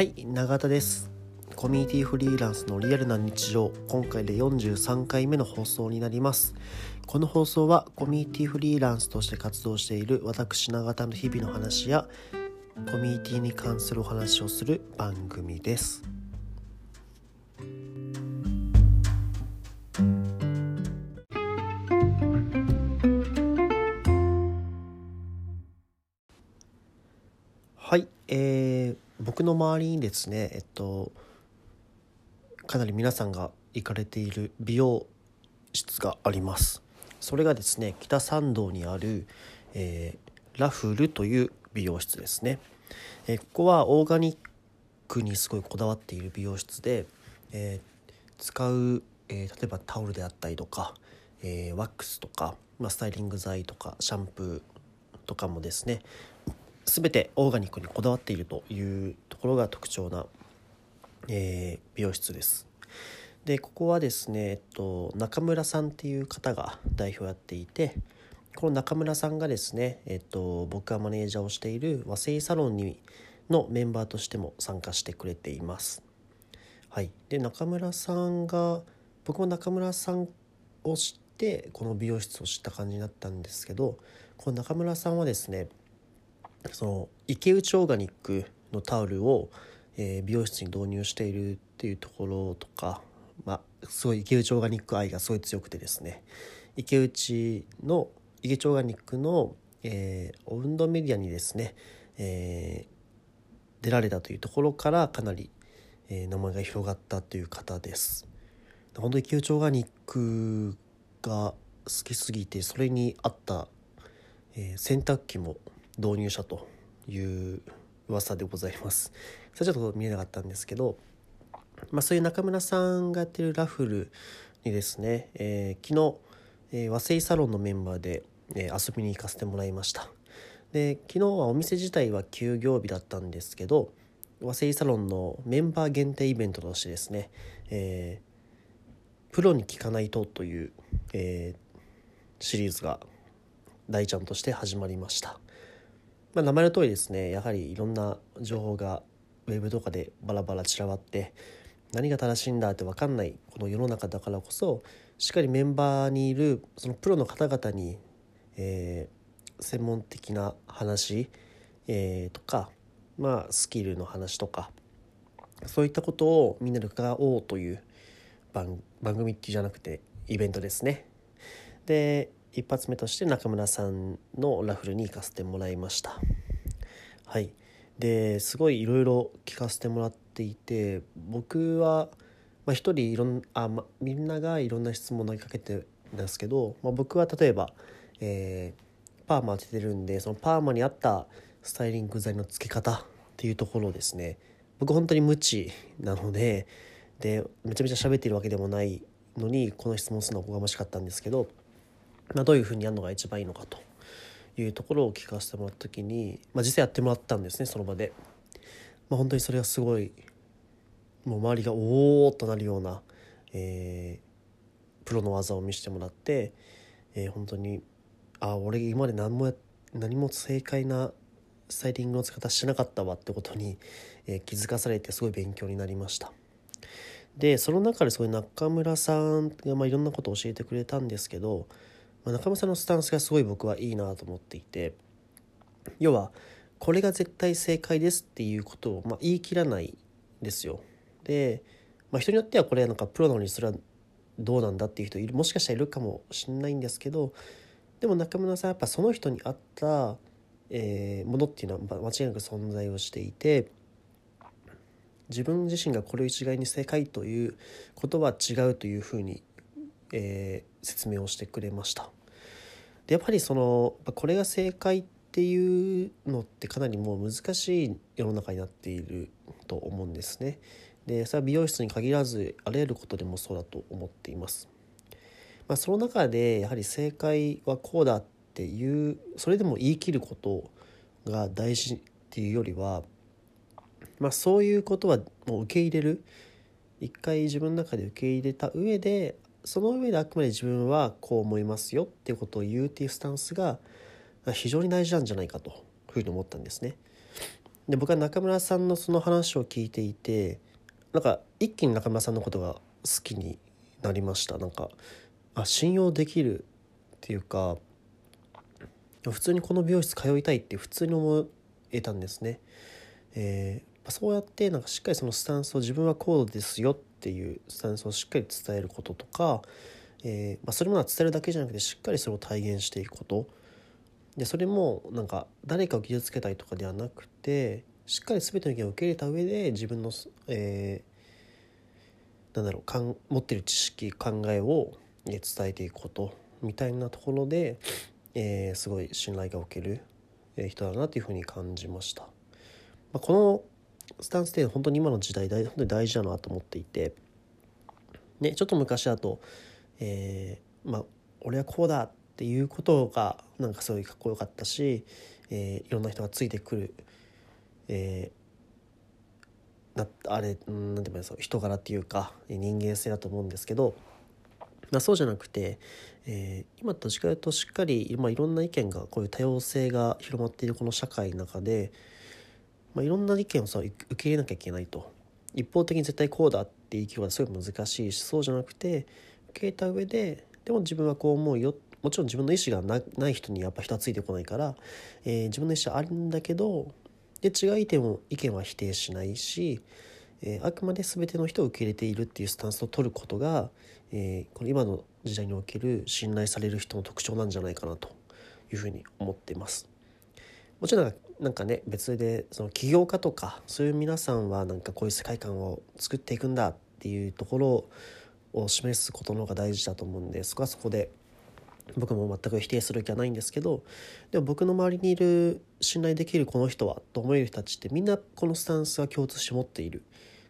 はい永田です。コミュニティフリーランスのリアルな日常今回で43回目の放送になります。この放送はコミュニティフリーランスとして活動している私永田の日々の話やコミュニティに関するお話をする番組です。僕の周りにですねえっとかなり皆さんが行かれている美容室があります。それがですね北参道にある、えー、ラフルという美容室ですね、えー、ここはオーガニックにすごいこだわっている美容室で、えー、使う、え例えばタオルであったりとか、えワックスとか、まあ、スタイリング剤とかシャンプーとかもですね全てオーガニックにこだわっているというところが特徴な、えー、美容室です。でここはですね、えっと、中村さんっていう方が代表やっていてこの中村さんがですね、えっと、僕がマネージャーをしている和製サロンにのメンバーとしても参加してくれています。はい。で中村さんが僕も中村さんを知ってこの美容室を知った感じになったんですけどこの中村さんはですねその池内オーガニックのタオルを、えー、美容室に導入しているっていうところとか、まあ、すごい池内オーガニック愛がすごい強くてですね池内の池内オーガニックの、えー、運動メディアにですね、えー、出られたというところからかなり、えー、名前が広がったという方です。本当に池内オーガニックが好きすぎてそれに合った、え、洗濯機も導入したという噂でございます。それちょっと見えなかったんですけど、まあ、そういう中村さんがやってるラフルにですね、えー、昨日、えー、和製サロンのメンバーで、えー、遊びに行かせてもらいました。で昨日はお店自体は休業日だったんですけど和製サロンのメンバー限定イベントとしてですね、えー、プロに聞かないとという、えー、シリーズが大ちゃんとして始まりました。まあ、名前の通りですねやはりいろんな情報がウェブとかでバラバラ散らばって何が正しいんだって分かんないこの世の中だからこそしっかりメンバーにいるそのプロの方々に、えー、専門的な話、えー、とか、まあ、スキルの話とかそういったことをみんなで伺おうという番番組っていうじゃなくてイベントですね。で一発目として中村さんのラフルに行かせてもらいました。はい。ですごいいろいろ聞かせてもらっていて僕は、まあ、一人いろんあ、ま、みんながいろんな質問を投げかけてるんですけど、まあ、僕は例えば、えー、パーマ当ててるんでそのパーマに合ったスタイリング剤の付け方っていうところですね。僕本当に無知なのででめちゃめちゃ喋ってるわけでもないのにこの質問するのはおこがましかったんですけどまあ、どういうふうにやるのが一番いいのかというところを聞かせてもらった時に、まあ、実際やってもらったんですねその場で。まあ、本当にそれがすごいもう周りがおおっとなるような、えー、プロの技を見せてもらって、えー、本当にああ俺今まで何も何も正解なスタイリングの使い方しなかったわってことに、えー、気づかされてすごい勉強になりました。でその中ですごいう中村さんがまあいろんなことを教えてくれたんですけどまあ、中村さんのスタンスがすごい僕はいいなと思っていて要はこれが絶対正解ですっていうことをまあ言い切らないですよ。で、まあ、人によってはこれなんかプロなのにそれはどうなんだっていう人いるもしかしたらいるかもしれないんですけどでも中村さんやっぱその人に合った、えー、ものっていうのは間違いなく存在をしていて自分自身がこれを一概に正解ということは違うというふうにえー、説明をしてくれました。でやっぱりそのこれが正解っていうのってかなりもう難しい世の中になっていると思うんですね。でそれは美容室に限らずあらゆることでもそうだと思っています。まあ、その中でやはり正解はこうだっていうそれでも言い切ることが大事っていうよりは、まあ、そういうことはもう受け入れる一回自分の中で受け入れた上でその上であくまで自分はこう思いますよっていうことを言うっていうスタンスが非常に大事なんじゃないかというふうに思ったんですね。で僕は中村さんのその話を聞いていてなんか一気に中村さんのことが好きになりましたなんかあ信用できるっていうか普通にこの美容室通いたいって普通に思えたんですね。えー、そうやってなんかしっかりそのスタンスを自分はこうですよっていうスタンスをしっかり伝えることとか、えーまあ、それも伝えるだけじゃなくてしっかりそれを体現していくことでそれもなんか誰かを傷つけたりとかではなくてしっかり全ての意見を受け入れた上で自分の、えー、なんだろうかん持ってる知識考えを伝えていくことみたいなところで、えー、すごい信頼がおける人だなというふうに感じました。まあ、このスタンスって本当に今の時代大本当に大事だなと思っていて、ね、ちょっと昔だと、えー、まあ俺はこうだっていうことがなんかすごいかっこよかったし、えー、いろんな人がついてくる、えー、なあれなんて言うんですか人柄っていうか人間性だと思うんですけどまあ、そうじゃなくて、えー、今というとしっかり、まあ、いろんな意見がこういう多様性が広まっているこの社会の中で、まあ、いろんな意見をさ受け入れなきゃいけないと一方的に絶対こうだってい切るのはすごい難しいしそうじゃなくて受け入れた上ででも自分はこう思うよもちろん自分の意思がない人にやっぱ人はついてこないから、えー、自分の意思はあるんだけどで違う意見も意見は否定しないし、えー、あくまで全ての人を受け入れているっていうスタンスを取ることが、えー、この今の時代における信頼される人の特徴なんじゃないかなというふうに思っています。もちろんなんかね別でその起業家とかそういう皆さんはなんかこういう世界観を作っていくんだっていうところを示すことの方が大事だと思うんでそこはそこで僕も全く否定する気はないんですけどでも僕の周りにいる信頼できるこの人はと思える人たちってみんなこのスタンスは共通して持っている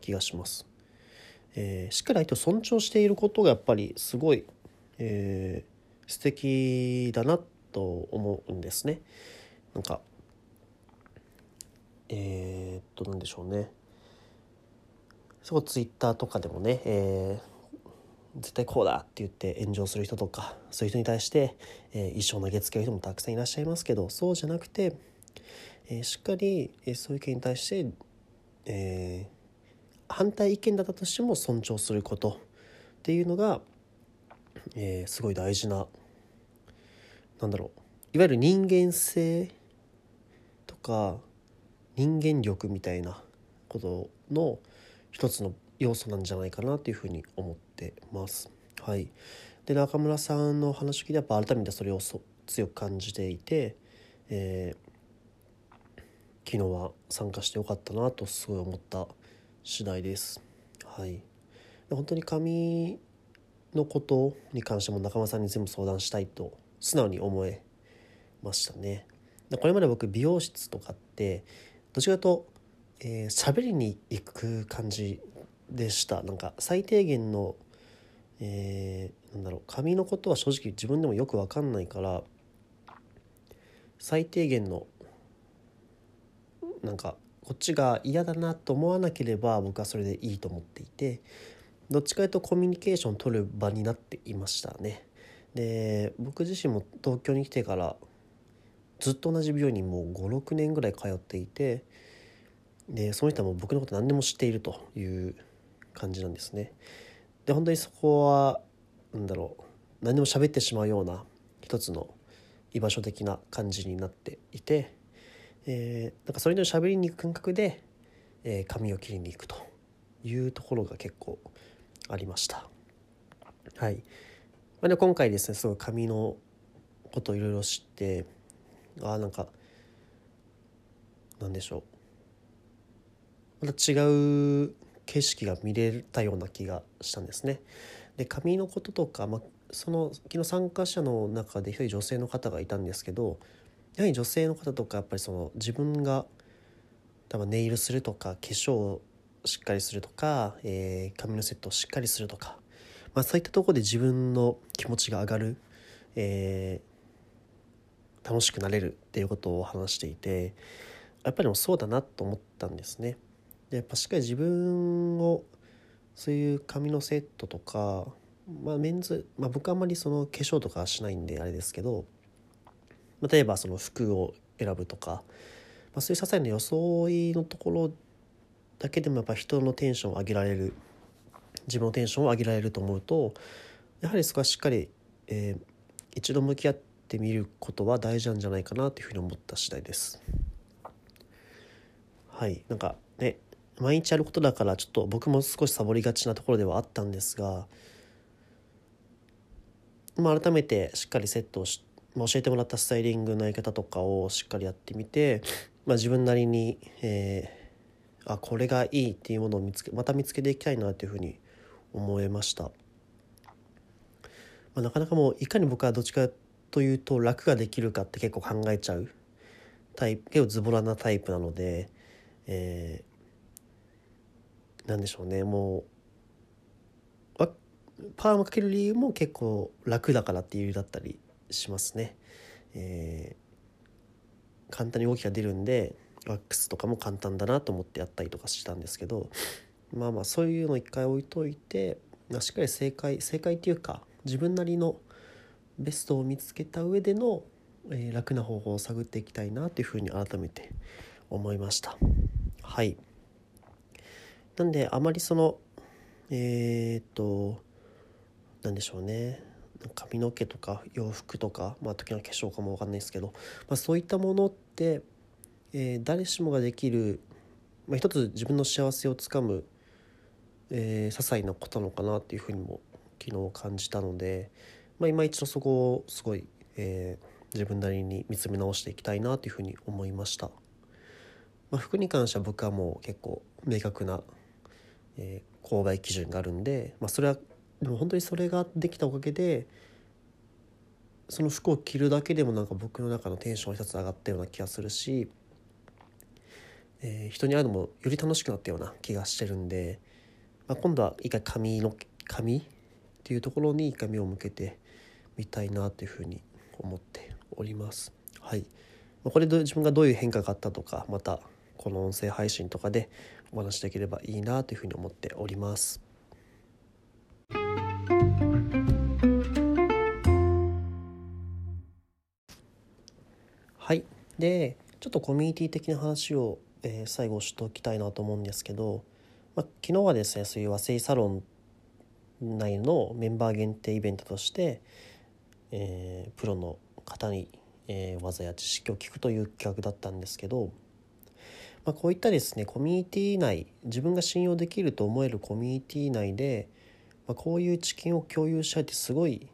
気がします。えー、しっかり相手を尊重していることがやっぱりすごい、えー、素敵だなと思うんですね。なんかえー、っと何でしょうね。すごいツイッターとかでもね、えー、絶対こうだって言って炎上する人とかそういう人に対して、えー、一生投げつける人もたくさんいらっしゃいますけどそうじゃなくて、えー、しっかり、えー、そういう意見に対して、えー、反対意見だったとしても尊重することっていうのが、えー、すごい大事ななんだろういわゆる人間性とか人間力みたいなことの一つの要素なんじゃないかなというふうに思ってます。はい、で中村さんの話を聞いてやっぱ改めてそれを強く感じていて、えー、昨日は参加してよかったなとすごい思った次第です。はい、で本当に髪のことに関しても仲間さんに全部相談したいと素直に思えましたね。これまで僕美容室とかってどちらかとえー、りに行く感じでしたなんか最低限の、えー、なんだろう髪のことは正直自分でもよく分かんないから最低限のなんかこっちが嫌だなと思わなければ僕はそれでいいと思っていてどっちかというとコミュニケーション取る場になっていましたね。で僕自身も東京に来てからずっと同じ病院にもう56年ぐらい通っていてでその人はもう僕のこと何でも知っているという感じなんですね。で本当にそこは何だろう何でも喋ってしまうような一つの居場所的な感じになっていてえー、なんかそれの喋りに行く感覚で、えー、髪を切りに行くというところが結構ありました。はい。まあ、で今回ですねすごい髪のことをいろいろ知ってあなんかなんでしょうまた違う景色が見れたような気がしたんですね。で髪のこととか、まあ、その昨日参加者の中で一人女性の方がいたんですけどやはり女性の方とかやっぱりその自分が多分ネイルするとか化粧をしっかりするとか、えー、髪のセットをしっかりするとか、まあ、そういったところで自分の気持ちが上がる、えー、楽しくなれるっていうことを話していてやっぱりもそうだなと思ったんですね。でやっぱしっかり自分をそういう髪のセットとか、まあ、メンズ、まあ、僕あんまりその化粧とかはしないんであれですけど例えばその服を選ぶとか、あ、そういう些細な装いのところだけでもやっぱ人のテンションを上げられる自分のテンションを上げられると思うとやはりそこはしっかり、えー、一度向き合ってってみることは大事なんじゃないかなというふうに思った次第です。はいなんかね毎日やることだからちょっと僕も少しサボりがちなところではあったんですが、まあ、改めてしっかりセットをし、まあ、教えてもらったスタイリングのやり方とかをしっかりやってみて、まあ、自分なりに、えー、あこれがいいっていうものを見つけまた見つけていきたいなというふうに思いました。まあ、なかなかもういかに僕はどっちかというと楽ができるかって結構考えちゃうタイプ結構ズボラなタイプなので、えー、なんでしょうねもうパワーマかける理由も結構楽だからっていう理由だったりしますね。えー、簡単に動きが出るんでワックスとかも簡単だなと思ってやったりとかしたんですけどまあまあそういうの一回置いといてしっかり正解正解っていうか自分なりのベストを見つけた上での、えー、楽な方法を探っていきたいなというふうに改めて思いました。はい。なんであまりそのえー、っと何でしょうね。髪の毛とか洋服とかまあ時の化粧かも分かんないですけど、まあ、そういったものって、えー、誰しもができる、まあ、一つ自分の幸せをつかむ、えー、些細なことなのかなっていうふうにも昨日感じたので、まあ、今一度そこをすごい、えー、自分なりに見つめ直していきたいなというふうに思いました。まあ、服に関しては僕はもう結構明確な、えー、購買基準があるんで、まあ、それはでも本当にそれができたおかげでその服を着るだけでもなんか僕の中のテンションが一つ上がったような気がするし、えー、人に会うのもより楽しくなったような気がしてるんで、まあ、今度は一回髪の髪っていうところに一回目を向けてみたいなというふうに思っております。はい、これで自分がどういう変化があったとかまたこの音声配信とかでお話しできればいいなというふうに思っております。はいでちょっとコミュニティ的な話を、えー、最後しておきたいなと思うんですけど、まあ、昨日はですねそういう和製サロン内のメンバー限定イベントとして、えー、プロの方に、えー、技や知識を聞くという企画だったんですけどまあ、こういったですねコミュニティ内自分が信用できると思えるコミュニティ内で、まあ、こういう知見を共有したいってすごい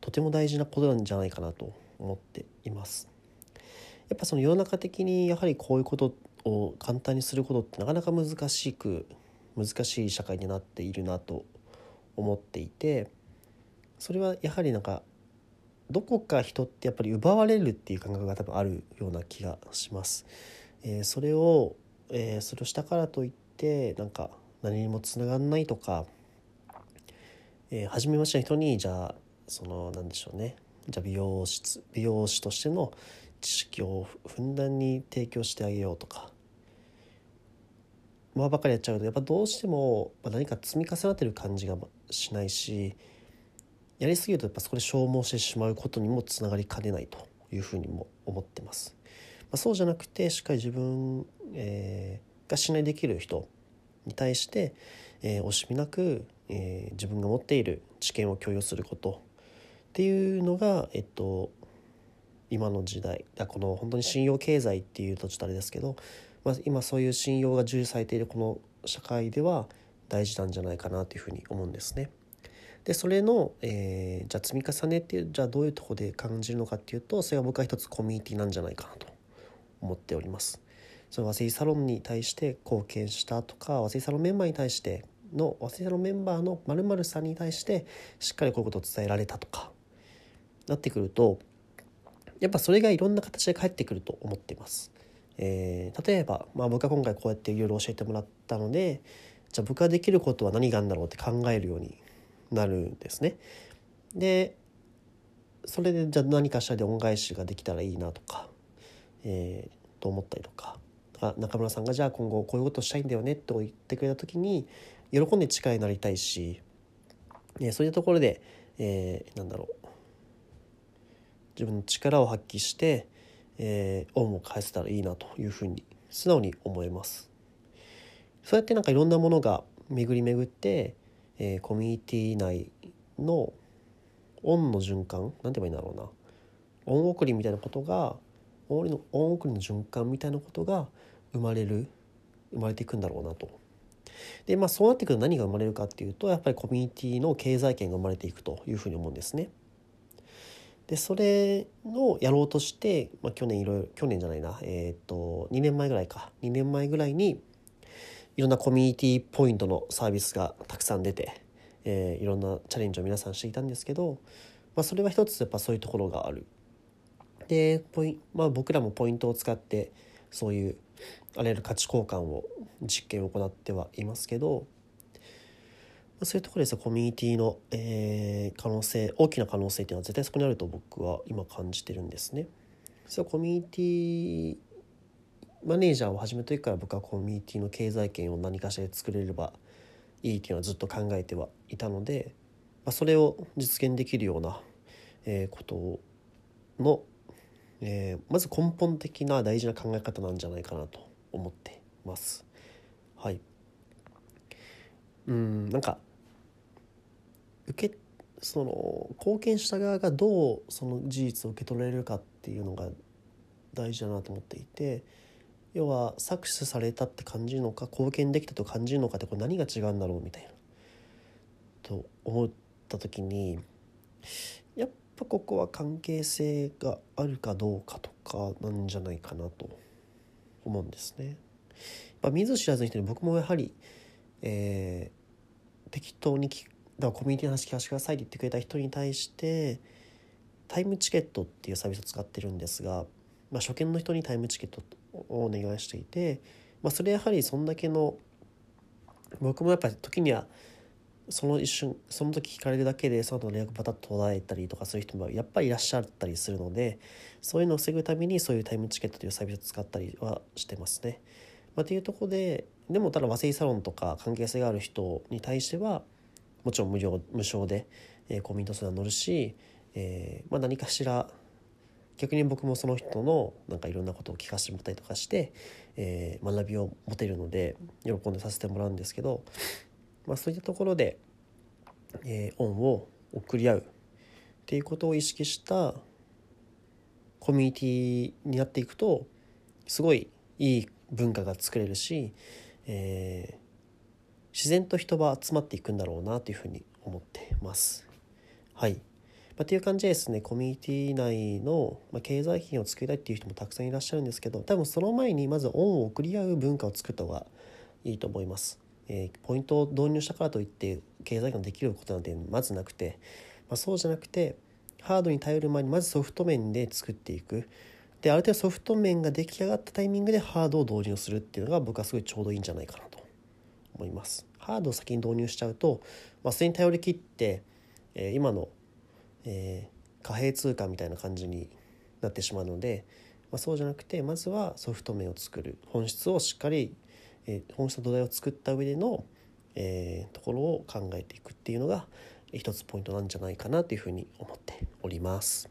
とても大事なことなんじゃないかなと思っています。やっぱその世の中的にやはりこういうことを簡単にすることってなかなか難しく難しい社会になっているなと思っていてそれはやはりなんかどこか人ってやっぱり奪われるっていう感覚が多分あるような気がします。えー、それを、えー、それをしたからといってなんか何にもつながんないとか、えー、初めましての人にじゃあそのなんでしょうねじゃあ美容室美容師としての知識をふんだんに提供してあげようとかまあばかりやっちゃうとやっぱどうしても何か積み重なってる感じがしないしやりすぎるとやっぱそこで消耗してしまうことにもつながりかねないというふうにも思ってます。まあ、そうじゃなくてしっかり自分、えー、が信頼できる人に対して、えー、惜しみなく、えー、自分が持っている知見を共有することっていうのが、えっと、今の時代だこの本当に信用経済っていうとちょっとあれですけど、まあ、今そういう信用が重視されているこの社会では大事なんじゃないかなというふうに思うんですね。でそれの、えー、じゃあ積み重ねっていうじゃあどういうとこで感じるのかっていうとそれは僕は一つコミュニティなんじゃないかなと思っております。その和製サロンに対して貢献したとか和製サロンメンバーに対しての和製サロンメンバーのまるさんに対してしっかりこういうことを伝えられたとかなってくるとやっぱそれがいろんな形で返ってくると思っています。えー、例えば、まあ、僕は今回こうやっていろいろ教えてもらったのでじゃあ僕ができることは何があるんだろうって考えるようになるんですね。でそれでじゃあ何かしらで恩返しができたらいいなとかえー、と思ったりとかあ中村さんがじゃあ今後こういうことしたいんだよねと言ってくれた時に喜んで力になりたいし、えー、そういうところで、えー、なんだろう自分の力を発揮して、えー、恩を返せたらいいなというふうに素直に思いますそうやってなんかいろんなものが巡り巡って、えー、コミュニティ内の恩の循環なんて言えばいいんだろうな恩送りみたいなことが恩送りの循環みたいなことが生まれる生まれていくんだろうなと。でまあそうなってくると何が生まれるかっていうとやっぱりコミュニティの経済圏が生まれていくというふうに思うんですね。でそれをやろうとして、まあ、去年いろいろ去年じゃないなえっ、と2年前ぐらいか2年前ぐらいにいろんなコミュニティポイントのサービスがたくさん出て、えー、いろんなチャレンジを皆さんしていたんですけど、まあ、それは一つやっぱそういうところがある。でポイ、まあ、僕らもポイントを使ってそういうあらゆる価値交換を実験を行ってはいますけどまそういうところですコミュニティの、えー、可能性大きな可能性っていうのは絶対そこにあると僕は今感じてるんですね。それコミュニティマネージャーを始めた時から僕はコミュニティの経済圏を何かしら作れればいいっていうのはずっと考えてはいたので、まあ、それを実現できるような、え、ことの、えー、まず根本的な大事な考え方なんじゃないかなと思ってます。はい、うんなんか受けその貢献した側がどうその事実を受け取れるかっていうのが大事だなと思っていて要は搾取されたって感じるのか貢献できたと感じるのかってこれ何が違うんだろうみたいなと思った時にやっぱここは関係性があるかどうかとかなんじゃないかなと思うんですね。まあ、見ず知らずに人に僕もやはり、えー、適当に聞だコミュニティの話聞かせてくださいって言ってくれた人に対してタイムチケットっていうサービスを使ってるんですが、まあ、初見の人にタイムチケットお願いしていて、まあ、それやはりそんだけの僕もやっぱり時にはその一瞬その時聞かれるだけでその後連絡パタッと途絶えたりとかそういう人もやっぱりいらっしゃったりするのでそういうのを防ぐためにそういうタイムチケットというサービスを使ったりはしてますね。まあ、というとこででもただ和製サロンとか関係性がある人に対してはもちろん無料無償で、えー、コミュニティ相談乗るし、えーまあ、何かしら逆に僕もその人のなんかいろんなことを聞かせてもらったりとかして、えー、学びを持てるので喜んでさせてもらうんですけど、まあ、そういったところで、えー、恩を送り合うっていうことを意識したコミュニティになっていくとすごいいい文化が作れるし、えー、自然と人は集まっていくんだろうなというふうに思ってます。はい。まあ、っていう感じでですねコミュニティ内の、ま、経済費を作りたいっていう人もたくさんいらっしゃるんですけど多分その前にまず恩を送り合う文化を作った方がいいと思います。えー、ポイントを導入したからといって経済ができることなんてまずなくて、まあ、そうじゃなくてハードに頼る前にまずソフト面で作っていくである程度ソフト面が出来上がったタイミングでハードを導入するっていうのが僕はすごいちょうどいいんじゃないかなと思います。ハードを先に導入しちゃうと、まあ、それに頼り切って、えー、今の、えー、貨幣通貨みたいな感じになってしまうので、まあ、そうじゃなくてまずはソフト面を作る本質をしっかり、えー、本質の土台を作った上での、えー、ところを考えていくっていうのが一つポイントなんじゃないかなというふうに思っております。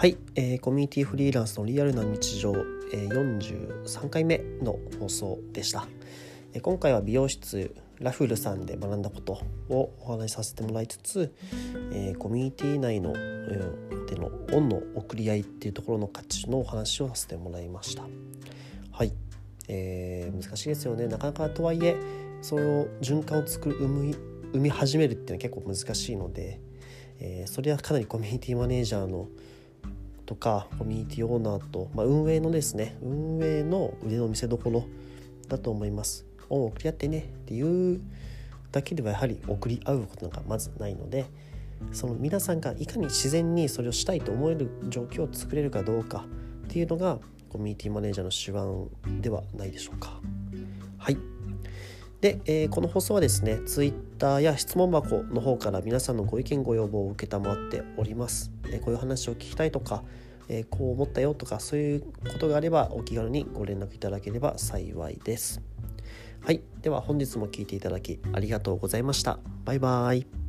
はい、えー、コミュニティフリーランスのリアルな日常、えー、43回目の放送でした、えー、今回は美容室ラフルさんで学んだことをお話しさせてもらいつつ、えー、コミュニティ内の、えー、でのオンの送り合いっていうところの価値のお話をさせてもらいました。はい、えー、難しいですよね。なかなかとはいえその循環を作る生み生み始めるっていうのは結構難しいので、えー、それはかなりコミュニティマネージャーのとかコミュニティオーナーと、まあ、運営のですね運営の腕の見せ所だと思います。恩を送り合ってねっていうだけではやはり送り合うことなんかまずないのでその皆さんがいかに自然にそれをしたいと思える状況を作れるかどうかっていうのがコミュニティマネージャーの手腕ではないでしょうか。はい。で、えー、この放送はですね Twitter や質問箱の方から皆さんのご意見ご要望を承っております、こういう話を聞きたいとかえー、こう思ったよとかそういうことがあればお気軽にご連絡いただければ幸いです。はい、では本日も聴いていただきありがとうございました。バイバーイ。